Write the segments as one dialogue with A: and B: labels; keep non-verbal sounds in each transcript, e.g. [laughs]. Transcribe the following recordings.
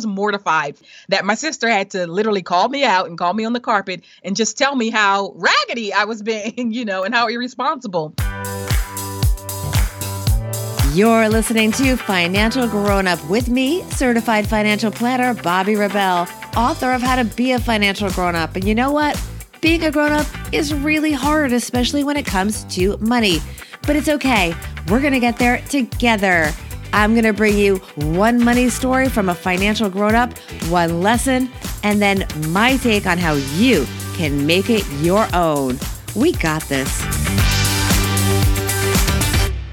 A: was mortified that my sister had to literally call me out and call me on the carpet and just tell me how raggedy I was being, [laughs] you know, and how irresponsible.
B: You're listening to Financial Grown Up with me, certified financial planner Bobby Rebell, author of How to Be a Financial Grown Up. And you know what? Being a grown up is really hard, especially when it comes to money. But it's okay. We're going to get there together. I'm going to bring you one money story from a financial grown up, one lesson, and then my take on how you can make it your own. We got this.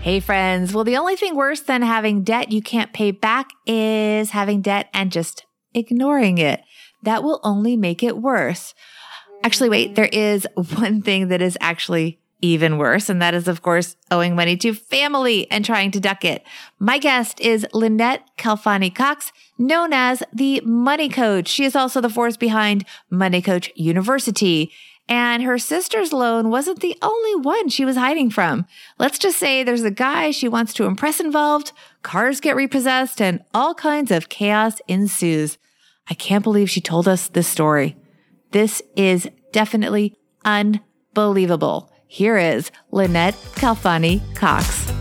B: Hey, friends. Well, the only thing worse than having debt you can't pay back is having debt and just ignoring it. That will only make it worse. Actually, wait, there is [laughs] one thing that is actually even worse. And that is, of course, owing money to family and trying to duck it. My guest is Lynette Khalfani Cox, known as the Money Coach. She is also the force behind Money Coach University. And her sister's loan wasn't the only one she was hiding from. Let's just say there's a guy she wants to impress involved, cars get repossessed, and all kinds of chaos ensues. I can't believe she told us this story. This is definitely unbelievable. Here is Lynette Khalfani Cox.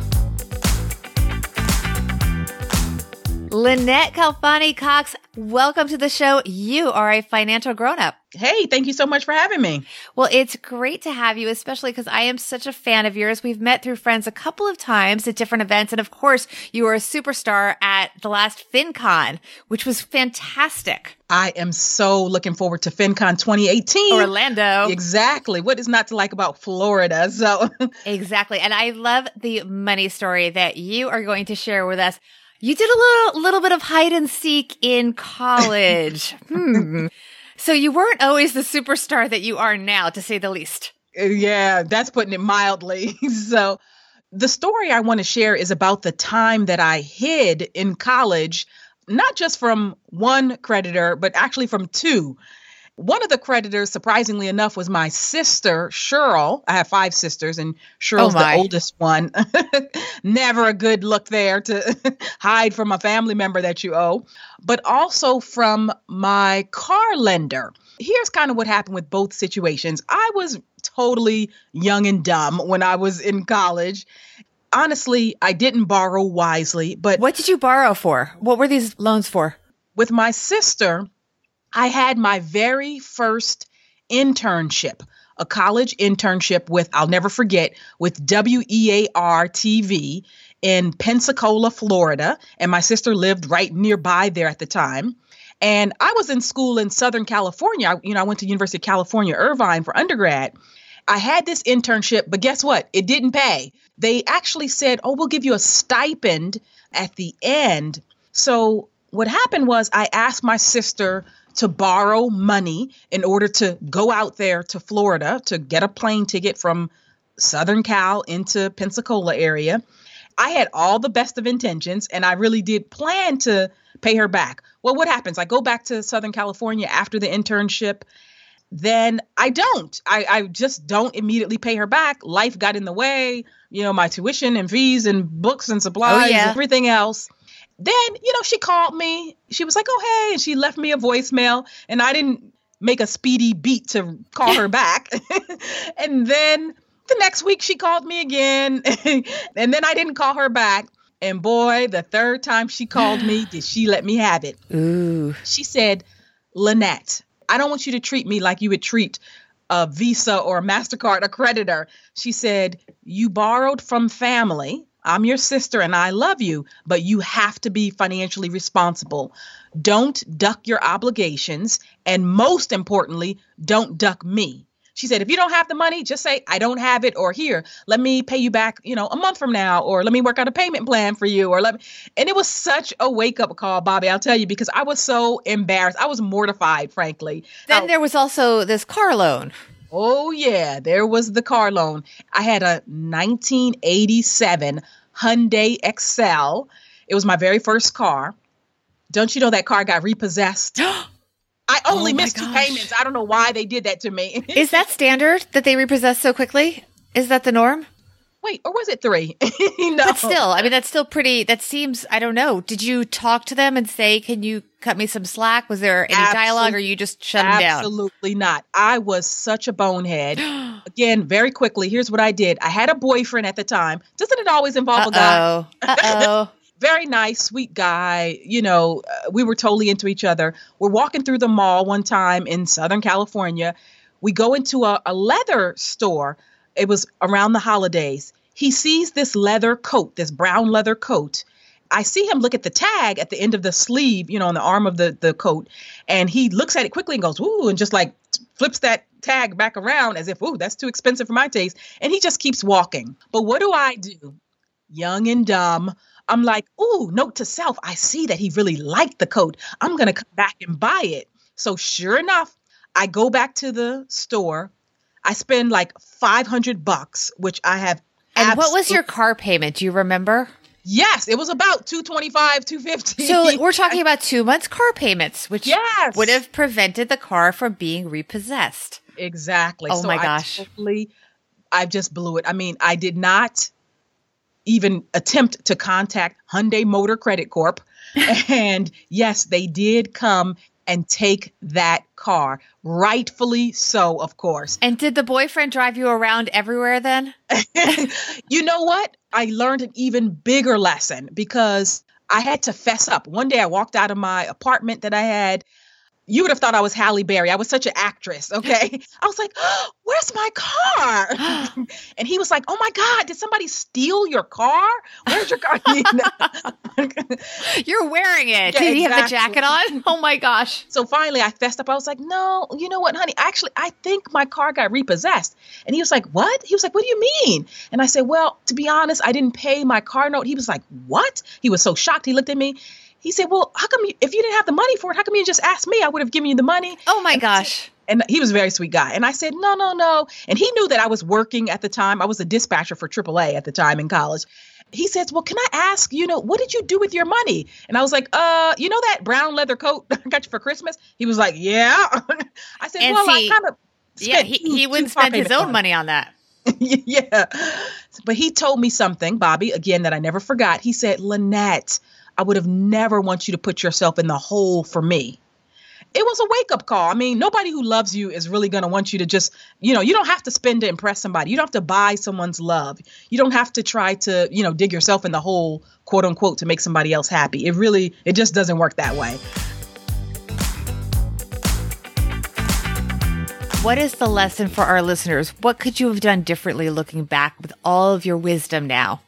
B: Lynette Khalfani Cox, welcome to the show. You are a financial grown up.
A: Hey, thank you so much for having me.
B: Well, it's great to have you, especially because I am such a fan of yours. We've met through friends a couple of times at different events. And of course, you were a superstar at the last FinCon, which was fantastic.
A: I am so looking forward to FinCon 2018.
B: Orlando.
A: Exactly. What is not to like about Florida? So,
B: exactly. And I love the money story that you are going to share with us. You did a little little bit of hide and seek in college. [laughs] hmm. So you weren't always the superstar that you are now, to say the least.
A: Yeah, that's putting it mildly. [laughs] so the story I want to share is about the time that I hid in college, not just from one creditor, but actually from two. One of the creditors, surprisingly enough, was my sister, Cheryl. I have five sisters, and Cheryl's oh the oldest one. [laughs] Never a good look there to [laughs] hide from a family member that you owe, but also from my car lender. Here's kind of what happened with both situations. I was totally young and dumb when I was in college. Honestly, I didn't borrow wisely, but.
B: What did you borrow for? What were these loans for?
A: With my sister, I had my very first internship, a college internship with, I'll never forget, with WEAR TV in Pensacola, Florida. And my sister lived right nearby there at the time. And I was in school in Southern California. I, you know, I went to University of California, Irvine for undergrad. I had this internship, but guess what? It didn't pay. They actually said, oh, we'll give you a stipend at the end. So what happened was I asked my sister to borrow money in order to go out there to Florida to get a plane ticket from Southern Cal into Pensacola area. I had all the best of intentions and I really did plan to pay her back. Well, what happens? I go back to Southern California after the internship. Then I don't. I, I just don't immediately pay her back. Life got in the way, you know, my tuition and fees and books and supplies oh, yeah. and everything else then, you know, she called me. She was like, oh, hey. And she left me a voicemail. And I didn't make a speedy beat to call her back. [laughs] and then the next week she called me again. [laughs] and then I didn't call her back. And boy, the third time she called me, did she let me have it.
B: Ooh.
A: She said, Lynette, I don't want you to treat me like you would treat a Visa or a MasterCard accreditor. She said, You borrowed from family I'm your sister and I love you, but you have to be financially responsible. Don't duck your obligations. And most importantly, don't duck me. She said, if you don't have the money, just say, I don't have it, or here, let me pay you back, you know, a month from now, or let me work out a payment plan for you, or let me. And it was such a wake up call, Bobby, I'll tell you, because I was so embarrassed. I was mortified, frankly.
B: Then there was also this car loan.
A: Oh, yeah, there was the car loan. I had a 1987 Hyundai Excel. It was my very first car. Don't you know that car got repossessed? [gasps] I only oh missed gosh. two payments. I don't know why they did that to me.
B: Is that standard that they repossess so quickly? Is that the norm?
A: Wait, or was it three? [laughs] no.
B: But still, I mean, that's still pretty, that seems, I don't know. Did you talk to them and say, can you cut me some slack? Was there any
A: Absolute-
B: dialogue or you just shut them down?
A: Absolutely not. I was such a bonehead. [gasps] Again, very quickly, here's what I did. I had a boyfriend at the time. Doesn't it always involve a guy?
B: Oh. [laughs]
A: very nice, sweet guy. You know, uh, we were totally into each other. We're walking through the mall one time in Southern California. We go into a, a leather store. It was around the holidays. He sees this leather coat, this brown leather coat. I see him look at the tag at the end of the sleeve, you know, on the arm of the, the coat. And he looks at it quickly and goes, ooh, and just like flips that tag back around as if, ooh, that's too expensive for my taste. And he just keeps walking. But what do I do? Young and dumb. I'm like, ooh, note to self, I see that he really liked the coat. I'm going to come back and buy it. So sure enough, I go back to the store. I spend like 500 bucks, which I have.
B: And what was your car payment? Do you remember?
A: Yes, it was about 225, 250.
B: So [laughs] we're talking about two months car payments, which
A: Yes.
B: would have prevented the car from being repossessed.
A: Exactly.
B: Oh
A: so
B: my
A: I
B: gosh.
A: totally, I just blew it. I mean, I did not even attempt to contact Hyundai Motor Credit Corp. [laughs] and yes, they did come and take that car. Rightfully so, of course.
B: And did the boyfriend drive you around everywhere then? [laughs]
A: you know what? I learned an even bigger lesson because I had to fess up. One day I walked out of my apartment that I had. You would have thought I was Halle Berry. I was such an actress, okay? [laughs] I was like, oh, [gasps] "Where's my car?" [gasps] and he was like, "Oh my God, did somebody steal your car? Where's your car?" [laughs] [laughs]
B: You're wearing it.
A: Yeah,
B: Did he have the jacket on? [laughs] Oh my gosh.
A: So finally, I fessed up. I was like, no, you know what, honey? Actually, I think my car got repossessed. And he was like, what? He was like, what do you mean? And I said, well, to be honest, I didn't pay my car note. He was like, what? He was so shocked. He looked at me. He said, well, how come you, if you didn't have the money for it, how come you just asked me? I would have given you the money.
B: Oh my gosh.
A: And he was a very sweet guy. And I said, no, no, no. And he knew that I was working at the time. I was a dispatcher for AAA at the time in college. He says, well, can I ask, you know, what did you do with your money? And I was like, uh, you know that brown leather coat [laughs] I got you for Christmas? He was like, yeah. [laughs] I said,
B: And
A: well,
B: see,
A: I kind of
B: Yeah, he, he wouldn't spend his own money on that. [laughs]
A: yeah. But he told me something, Bobby, again, that I never forgot. He said, Lynette, I would have never want you to put yourself in the hole for me. It was a wake up call. I mean, nobody who loves you is really going to want you to just, you know, you don't have to spend to impress somebody. You don't have to buy someone's love. You don't have to try to, you know, dig yourself in the hole, quote unquote, to make somebody else happy. It really, it just doesn't work that way.
B: What is the lesson for our listeners? What could you have done differently looking back with all of your wisdom now?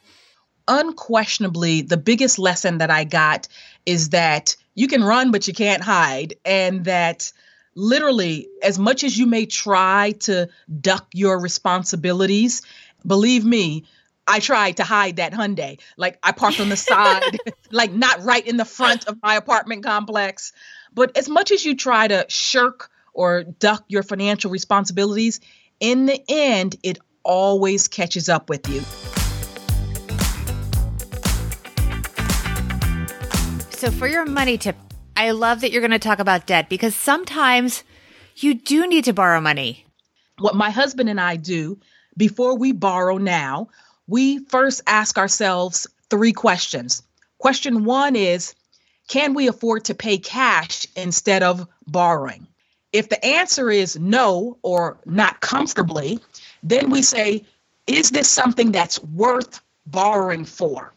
A: unquestionably the biggest lesson that I got is that you can run, but you can't hide. And that literally, as much as you may try to duck your responsibilities, believe me, I tried to hide that Hyundai. Like I parked on the side, [laughs] [laughs] like not right in the front of my apartment complex. But as much as you try to shirk or duck your financial responsibilities, in the end, it always catches up with you.
B: So, for your money tip, I love that you're going to talk about debt because sometimes you do need to borrow money.
A: what my husband and I do before we borrow now, we first ask ourselves three questions. Question one is Can we afford to pay cash instead of borrowing? If the answer is no or not comfortably, then we say, Is this something that's worth borrowing for?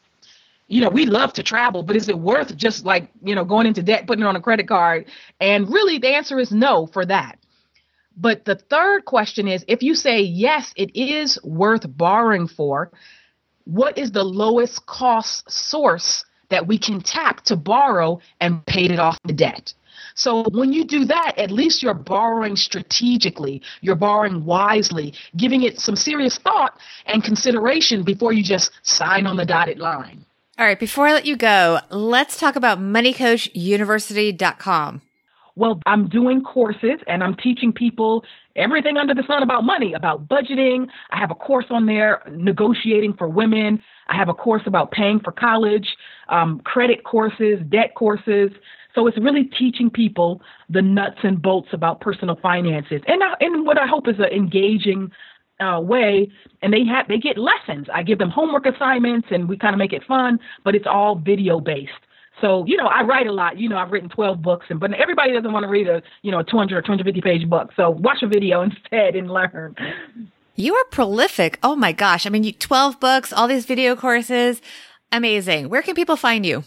A: You know, we love to travel, but is it worth just like, you know, going into debt, putting it on a credit card? And really, the answer is no for that. But the third question is if you say, yes, it is worth borrowing for, what is the lowest cost source that we can tap to borrow and pay it off the debt? So when you do that, at least you're borrowing strategically, you're borrowing wisely, giving it some serious thought and consideration before you just sign on the dotted line.
B: All right, before I let you go, let's talk about moneycoachuniversity.com.
A: Well, I'm doing courses and I'm teaching people everything under the sun about money, about budgeting. I have a course on there, negotiating for women. I have a course about paying for college, um, credit courses, debt courses. So it's really teaching people the nuts and bolts about personal finances, and I, and what I hope is an engaging uh, way, and they have they get lessons. I give them homework assignments, and we kind of make it fun, but it's all video based. So, you know, I write a lot. You know, I've written 12 books, and but everybody doesn't want to read a, you know, a 200 or 250 page book. So watch a video [laughs] instead and learn.
B: You are prolific. Oh my gosh. I mean, you, 12 books, all these video courses. Amazing. Where can people find you?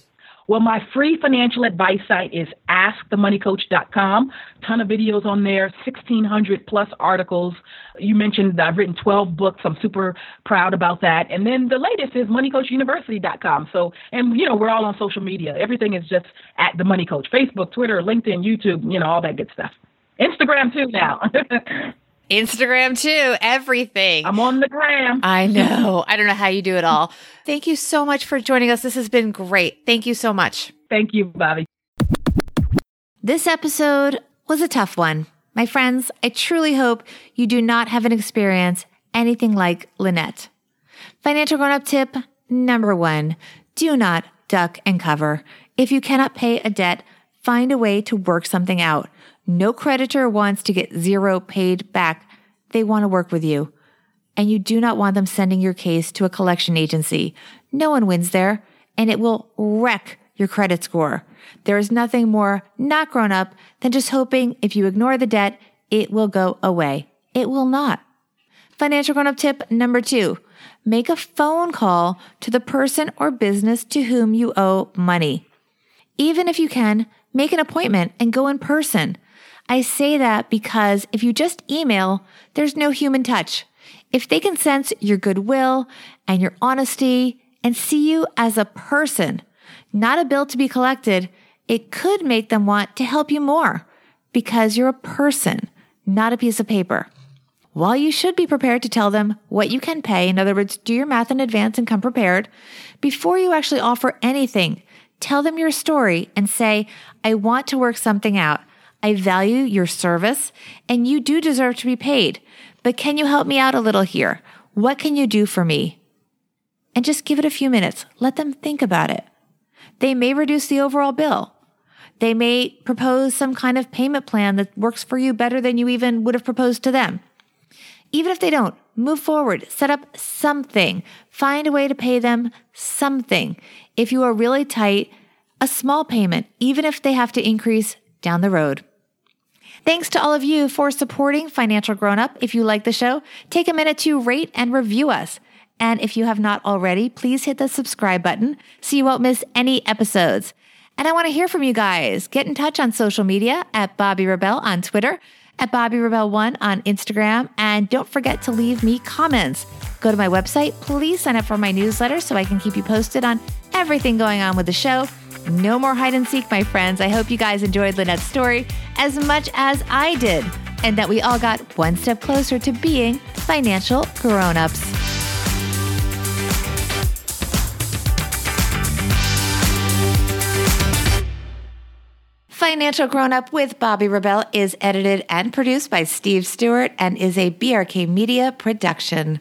A: Well, my free financial advice site is askthemoneycoach.com. Ton of videos on there, 1,600 plus articles. You mentioned I've written 12 books. I'm super proud about that. And then the latest is moneycoachuniversity.com. So, and you know, we're all on social media. Everything is just at the Money Coach Facebook, Twitter, LinkedIn, YouTube, you know, all that good stuff. Instagram too now. [laughs]
B: Instagram too, everything.
A: I'm on the gram.
B: I know. I don't know how you do it all. Thank you so much for joining us. This has been great. Thank you so much.
A: Thank you, Bobby.
B: This episode was a tough one. My friends, I truly hope you do not have an experience anything like Lynette. Financial grown up tip number one do not duck and cover. If you cannot pay a debt, find a way to work something out. No creditor wants to get zero paid back. They want to work with you. And you do not want them sending your case to a collection agency. No one wins there, and it will wreck your credit score. There is nothing more not grown up than just hoping if you ignore the debt, it will go away. It will not. Financial grown up tip number two make a phone call to the person or business to whom you owe money. Even if you can, make an appointment and go in person. I say that because if you just email, there's no human touch. If they can sense your goodwill and your honesty and see you as a person, not a bill to be collected, it could make them want to help you more because you're a person, not a piece of paper. While you should be prepared to tell them what you can pay, in other words, do your math in advance and come prepared, before you actually offer anything, tell them your story and say, I want to work something out. I value your service and you do deserve to be paid. But can you help me out a little here? What can you do for me? And just give it a few minutes. Let them think about it. They may reduce the overall bill. They may propose some kind of payment plan that works for you better than you even would have proposed to them. Even if they don't, move forward, set up something, find a way to pay them something. If you are really tight, a small payment, even if they have to increase down the road. Thanks to all of you for supporting Financial Grown Up. If you like the show, take a minute to rate and review us. And if you have not already, please hit the subscribe button so you won't miss any episodes. And I want to hear from you guys. Get in touch on social media at Bobby Rebell on Twitter, at Bobby Rebell One on Instagram, and don't forget to leave me comments. Go to my website. Please sign up for my newsletter so I can keep you posted on everything going on with the show. No more hide and seek, my friends. I hope you guys enjoyed Lynette's story as much as I did, and that we all got one step closer to being financial grown ups. Financial Grown Up with Bobby Rebell is edited and produced by Steve Stewart and is a BRK Media production.